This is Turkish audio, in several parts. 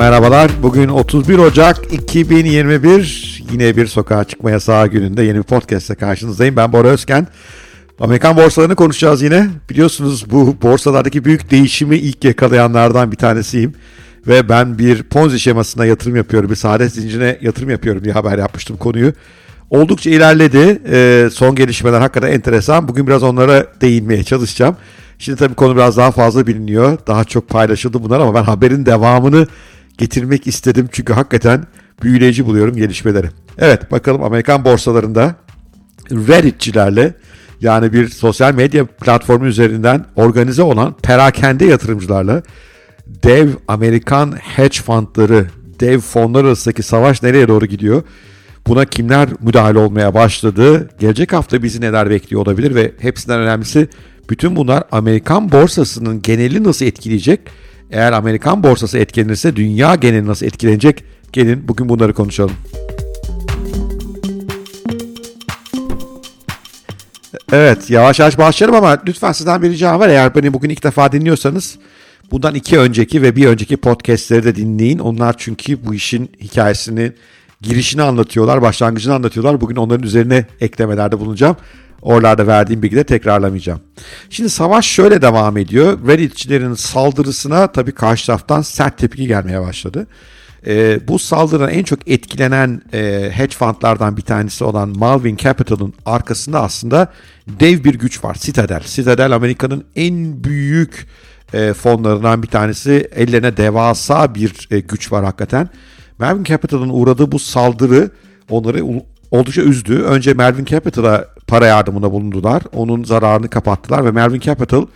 Merhabalar. Bugün 31 Ocak 2021. Yine bir sokağa çıkma yasağı gününde yeni bir podcast'te karşınızdayım. Ben Bora Özken. Amerikan borsalarını konuşacağız yine. Biliyorsunuz bu borsalardaki büyük değişimi ilk yakalayanlardan bir tanesiyim. Ve ben bir Ponzi şemasına yatırım yapıyorum. Bir saadet zincirine yatırım yapıyorum diye haber yapmıştım konuyu. Oldukça ilerledi. Ee, son gelişmeler hakikaten enteresan. Bugün biraz onlara değinmeye çalışacağım. Şimdi tabii konu biraz daha fazla biliniyor. Daha çok paylaşıldı bunlar ama ben haberin devamını getirmek istedim. Çünkü hakikaten büyüleyici buluyorum gelişmeleri. Evet bakalım Amerikan borsalarında Reddit'çilerle yani bir sosyal medya platformu üzerinden organize olan perakende yatırımcılarla dev Amerikan hedge fundları, dev fonlar arasındaki savaş nereye doğru gidiyor? Buna kimler müdahale olmaya başladı? Gelecek hafta bizi neler bekliyor olabilir ve hepsinden önemlisi bütün bunlar Amerikan borsasının geneli nasıl etkileyecek? Eğer Amerikan borsası etkilenirse dünya geneli nasıl etkilenecek? Gelin bugün bunları konuşalım. Evet yavaş yavaş başlayalım ama lütfen sizden bir ricam var. Eğer beni bugün ilk defa dinliyorsanız bundan iki önceki ve bir önceki podcastleri de dinleyin. Onlar çünkü bu işin hikayesini, girişini anlatıyorlar, başlangıcını anlatıyorlar. Bugün onların üzerine eklemelerde bulunacağım. Oralarda verdiğim bilgileri tekrarlamayacağım. Şimdi savaş şöyle devam ediyor. Redditçilerin saldırısına tabii karşı taraftan sert tepki gelmeye başladı. E, bu saldırıdan en çok etkilenen e, hedge fundlardan bir tanesi olan Malvin Capital'ın arkasında aslında dev bir güç var. Citadel. Citadel Amerika'nın en büyük e, fonlarından bir tanesi. Ellerine devasa bir e, güç var hakikaten. Malvin Capital'ın uğradığı bu saldırı onları oldukça üzdü. Önce Melvin Capital'a para yardımında bulundular. Onun zararını kapattılar ve Melvin Capital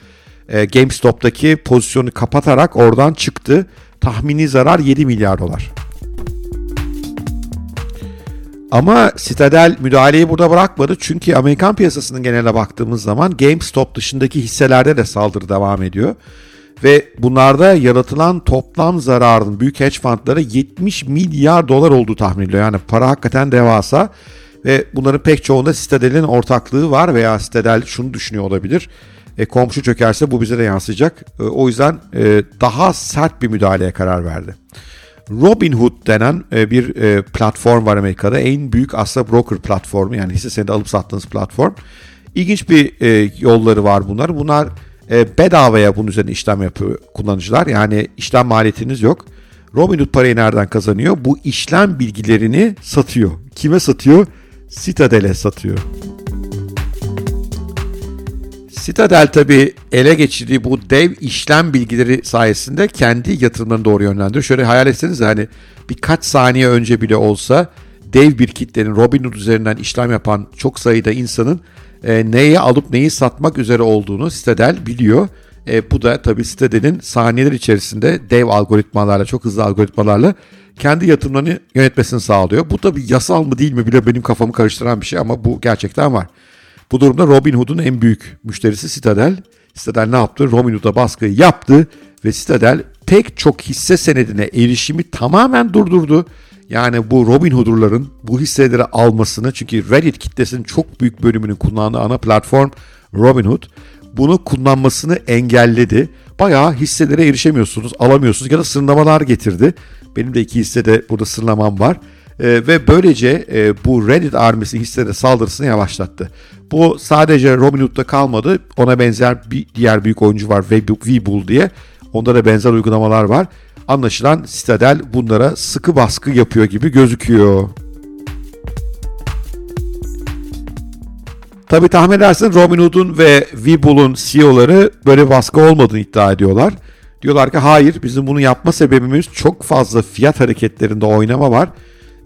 e, GameStop'taki pozisyonu kapatarak oradan çıktı. Tahmini zarar 7 milyar dolar. Ama Citadel müdahaleyi burada bırakmadı. Çünkü Amerikan piyasasının geneline baktığımız zaman GameStop dışındaki hisselerde de saldırı devam ediyor. Ve bunlarda yaratılan toplam zararın büyük hedge fundları 70 milyar dolar olduğu tahmin ediliyor. Yani para hakikaten devasa. Ve bunların pek çoğunda Citadel'in ortaklığı var veya Citadel şunu düşünüyor olabilir. E, komşu çökerse bu bize de yansıyacak. E, o yüzden e, daha sert bir müdahaleye karar verdi. Robinhood denen e, bir e, platform var Amerika'da. En büyük aslında broker platformu yani hisse senedi alıp sattığınız platform. İlginç bir e, yolları var bunlar. Bunlar e, bedavaya bunun üzerine işlem yapıyor kullanıcılar. Yani işlem maliyetiniz yok. Robinhood parayı nereden kazanıyor? Bu işlem bilgilerini satıyor. Kime satıyor? Citadel'e satıyor. Citadel tabi ele geçirdiği bu dev işlem bilgileri sayesinde kendi yatırımlarını doğru yönlendiriyor. Şöyle hayal etseniz hani birkaç saniye önce bile olsa dev bir kitlenin Robinhood üzerinden işlem yapan çok sayıda insanın e, neyi alıp neyi satmak üzere olduğunu Citadel biliyor. E, bu da tabii Citadel'in saniyeler içerisinde dev algoritmalarla, çok hızlı algoritmalarla kendi yatırımlarını yönetmesini sağlıyor. Bu tabii yasal mı değil mi bile benim kafamı karıştıran bir şey ama bu gerçekten var. Bu durumda Robinhood'un en büyük müşterisi Citadel. Citadel ne yaptı? Robinhood'a baskı yaptı ve Citadel pek çok hisse senedine erişimi tamamen durdurdu. Yani bu Robinhood'ların bu hisseleri almasını çünkü Reddit kitlesinin çok büyük bölümünün kullandığı ana platform Robinhood bunu kullanmasını engelledi. Bayağı hisselere erişemiyorsunuz, alamıyorsunuz ya da sınırlamalar getirdi. Benim de iki hissede burada sınırlamam var. E, ve böylece e, bu Reddit armisi hisselere saldırısını yavaşlattı. Bu sadece Robinhood'da kalmadı. Ona benzer bir diğer büyük oyuncu var Webull diye. Onda da benzer uygulamalar var. Anlaşılan Citadel bunlara sıkı baskı yapıyor gibi gözüküyor. Tabi tahmin edersin Robinhood'un ve Webull'un CEO'ları böyle baskı olmadığını iddia ediyorlar. Diyorlar ki hayır bizim bunu yapma sebebimiz çok fazla fiyat hareketlerinde oynama var.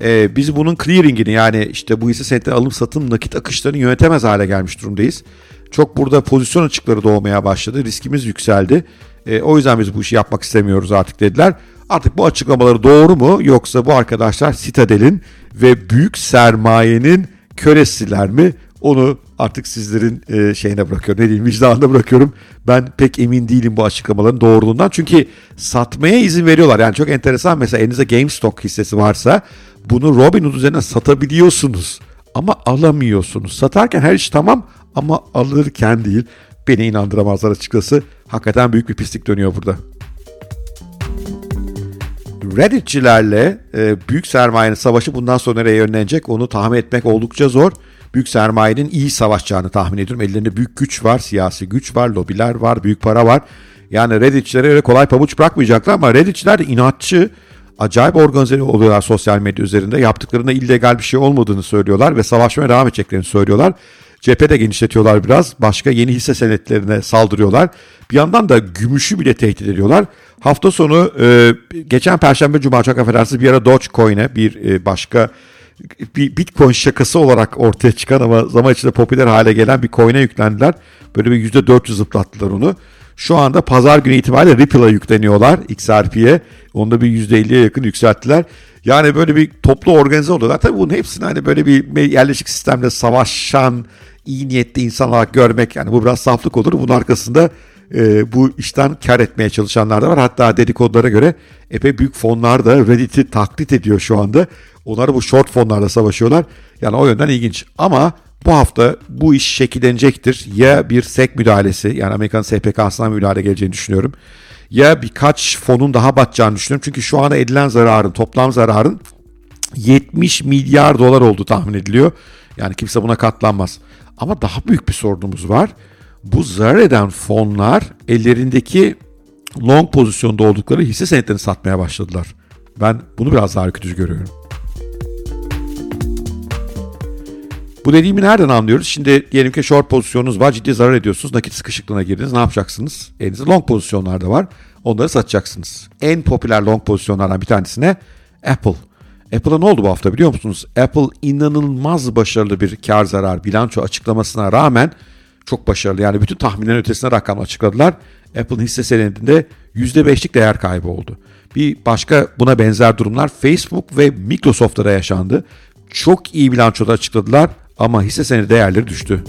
Ee, biz bunun clearingini yani işte bu hisse senetleri alım satım nakit akışlarını yönetemez hale gelmiş durumdayız. Çok burada pozisyon açıkları doğmaya başladı. Riskimiz yükseldi. E, o yüzden biz bu işi yapmak istemiyoruz artık dediler. Artık bu açıklamaları doğru mu yoksa bu arkadaşlar Citadel'in ve büyük sermayenin kölesiler mi? Onu artık sizlerin e, şeyine bırakıyorum. Ne diyeyim vicdanına bırakıyorum. Ben pek emin değilim bu açıklamaların doğruluğundan. Çünkü satmaya izin veriyorlar. Yani çok enteresan mesela elinizde GameStop hissesi varsa bunu Robinhood üzerine satabiliyorsunuz. Ama alamıyorsunuz. Satarken her iş tamam ama alırken değil. Beni inandıramazlar açıkçası. Hakikaten büyük bir pislik dönüyor burada. Redditçilerle e, büyük sermayenin savaşı bundan sonra nereye yönlenecek onu tahmin etmek oldukça zor. Büyük sermayenin iyi savaşacağını tahmin ediyorum. Ellerinde büyük güç var, siyasi güç var, lobiler var, büyük para var. Yani Redditçilere öyle kolay pabuç bırakmayacaklar ama Redditçiler inatçı, acayip organize oluyorlar sosyal medya üzerinde. Yaptıklarında illegal bir şey olmadığını söylüyorlar ve savaşmaya devam edeceklerini söylüyorlar. Cephe de genişletiyorlar biraz. Başka yeni hisse senetlerine saldırıyorlar. Bir yandan da gümüşü bile tehdit ediyorlar. Hafta sonu e, geçen Perşembe Cuma çok affedersiniz bir ara Dogecoin'e bir e, başka bir Bitcoin şakası olarak ortaya çıkan ama zaman içinde popüler hale gelen bir coin'e yüklendiler. Böyle bir %400 zıplattılar onu. Şu anda pazar günü itibariyle Ripple'a yükleniyorlar XRP'ye. Onda bir %50'ye yakın yükselttiler. Yani böyle bir toplu organize oluyorlar. Tabii bunun hepsini hani böyle bir yerleşik sistemle savaşan iyi niyetli insan olarak görmek yani bu biraz saflık olur. Bunun arkasında e, bu işten kar etmeye çalışanlar da var. Hatta dedikodulara göre epey büyük fonlar da Reddit'i taklit ediyor şu anda. Onlar bu short fonlarla savaşıyorlar. Yani o yönden ilginç. Ama bu hafta bu iş şekillenecektir. Ya bir SEC müdahalesi yani Amerikan SPK'sına müdahale geleceğini düşünüyorum. Ya birkaç fonun daha batacağını düşünüyorum. Çünkü şu anda edilen zararın, toplam zararın 70 milyar dolar olduğu tahmin ediliyor. Yani kimse buna katlanmaz. Ama daha büyük bir sorunumuz var. Bu zarar eden fonlar ellerindeki long pozisyonda oldukları hisse senetlerini satmaya başladılar. Ben bunu biraz daha ürkütücü görüyorum. Bu dediğimi nereden anlıyoruz? Şimdi diyelim ki short pozisyonunuz var, ciddi zarar ediyorsunuz, nakit sıkışıklığına girdiniz. Ne yapacaksınız? Elinizde long pozisyonlar da var. Onları satacaksınız. En popüler long pozisyonlardan bir tanesine Apple. Apple'a ne oldu bu hafta biliyor musunuz? Apple inanılmaz başarılı bir kar zarar bilanço açıklamasına rağmen çok başarılı. Yani bütün tahminlerin ötesine rakam açıkladılar. Apple'ın hisse senedinde %5'lik değer kaybı oldu. Bir başka buna benzer durumlar Facebook ve Microsoft'ta da yaşandı. Çok iyi bilançoda açıkladılar ama hisse senedi değerleri düştü.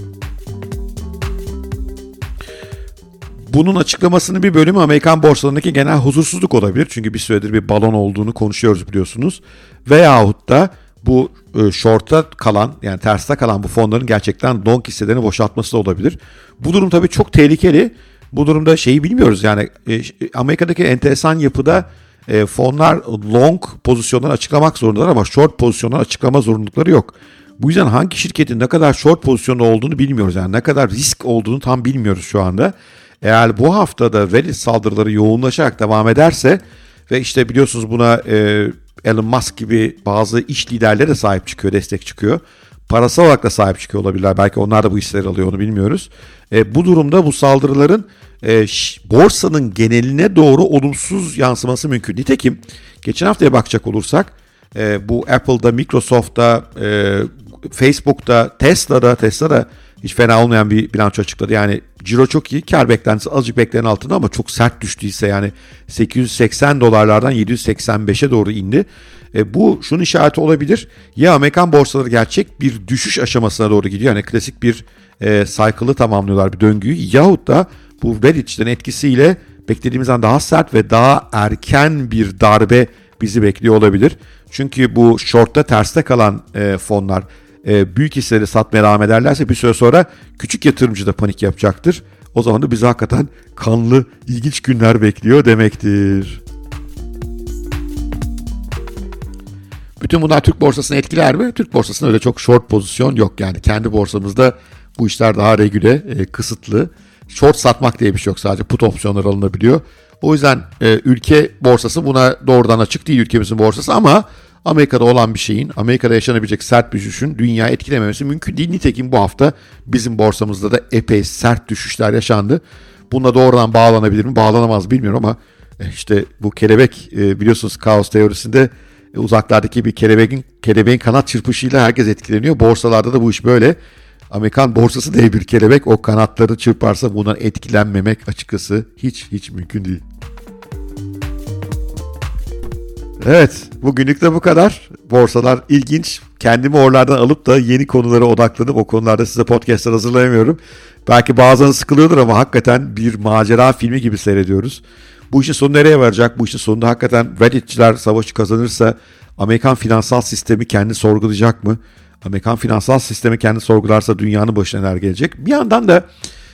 Bunun açıklamasının bir bölümü Amerikan borsalarındaki genel huzursuzluk olabilir. Çünkü bir süredir bir balon olduğunu konuşuyoruz biliyorsunuz. Veyahut da bu e, short'a kalan yani terste kalan bu fonların gerçekten long hisselerini boşaltması da olabilir. Bu durum tabii çok tehlikeli. Bu durumda şeyi bilmiyoruz yani e, Amerika'daki enteresan yapıda e, fonlar long pozisyonları açıklamak zorundalar ama short pozisyonları açıklama zorunlulukları yok. Bu yüzden hangi şirketin ne kadar short pozisyonu olduğunu bilmiyoruz. Yani ne kadar risk olduğunu tam bilmiyoruz şu anda. Eğer bu haftada Reddit saldırıları yoğunlaşarak devam ederse ve işte biliyorsunuz buna e, Elon Musk gibi bazı iş liderleri de sahip çıkıyor, destek çıkıyor. Parasal olarak da sahip çıkıyor olabilirler. Belki onlar da bu işleri alıyor onu bilmiyoruz. E, bu durumda bu saldırıların e, borsanın geneline doğru olumsuz yansıması mümkün. Nitekim geçen haftaya bakacak olursak e, bu Apple'da, Microsoft'ta, e, Facebook'ta, Tesla'da, Tesla'da hiç fena olmayan bir bilanço açıkladı. Yani ciro çok iyi. Kar beklentisi azıcık beklenen altında ama çok sert düştüyse yani 880 dolarlardan 785'e doğru indi. E, bu şunun işareti olabilir. Ya Amerikan borsaları gerçek bir düşüş aşamasına doğru gidiyor. Yani klasik bir e, cycle'ı tamamlıyorlar bir döngüyü. Yahut da bu Reddit'in etkisiyle beklediğimizden daha sert ve daha erken bir darbe bizi bekliyor olabilir. Çünkü bu short'ta terste kalan e, fonlar e, büyük hisseleri satmaya devam ederlerse bir süre sonra küçük yatırımcı da panik yapacaktır. O zaman da bizi hakikaten kanlı, ilginç günler bekliyor demektir. Bütün bunlar Türk borsasını etkiler mi? Türk borsasında öyle çok short pozisyon yok yani. Kendi borsamızda bu işler daha regüle, e, kısıtlı. Short satmak diye bir şey yok sadece put opsiyonları alınabiliyor. O yüzden e, ülke borsası buna doğrudan açık değil ülkemizin borsası ama Amerika'da olan bir şeyin, Amerika'da yaşanabilecek sert bir düşüşün dünya etkilememesi mümkün değil. Nitekim bu hafta bizim borsamızda da epey sert düşüşler yaşandı. Bununla doğrudan bağlanabilir mi? Bağlanamaz bilmiyorum ama e, işte bu kelebek e, biliyorsunuz kaos teorisinde e, uzaklardaki bir kelebeğin kelebeğin kanat çırpışıyla herkes etkileniyor. Borsalarda da bu iş böyle. Amerikan borsası dev bir kelebek o kanatları çırparsa bundan etkilenmemek açıkçası hiç hiç mümkün değil. Evet, bugünlük de bu kadar. Borsalar ilginç. Kendimi oralardan alıp da yeni konulara odaklanıp o konularda size podcastlar hazırlayamıyorum. Belki bazen sıkılıyordur ama hakikaten bir macera filmi gibi seyrediyoruz. Bu işin sonu nereye varacak? Bu işin sonunda hakikaten Redditçiler savaşı kazanırsa Amerikan finansal sistemi kendi sorgulayacak mı? Amerikan finansal sistemi kendi sorgularsa dünyanın başına neler gelecek? Bir yandan da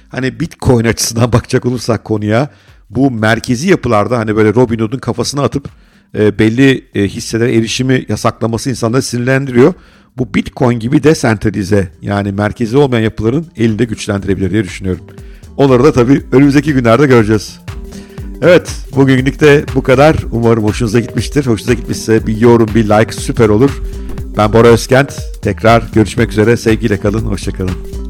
hani Bitcoin açısından bakacak olursak konuya bu merkezi yapılarda hani böyle Robin Hood'un kafasına atıp e, belli e, hisselere erişimi yasaklaması insanları sinirlendiriyor. Bu Bitcoin gibi desentralize yani merkezi olmayan yapıların elinde güçlendirebilir diye düşünüyorum. Onları da tabii önümüzdeki günlerde göreceğiz. Evet bugünlük de bu kadar. Umarım hoşunuza gitmiştir. Hoşunuza gitmişse bir yorum, bir like süper olur. Ben Bora Özkent. Tekrar görüşmek üzere. Sevgiyle kalın. Hoşçakalın.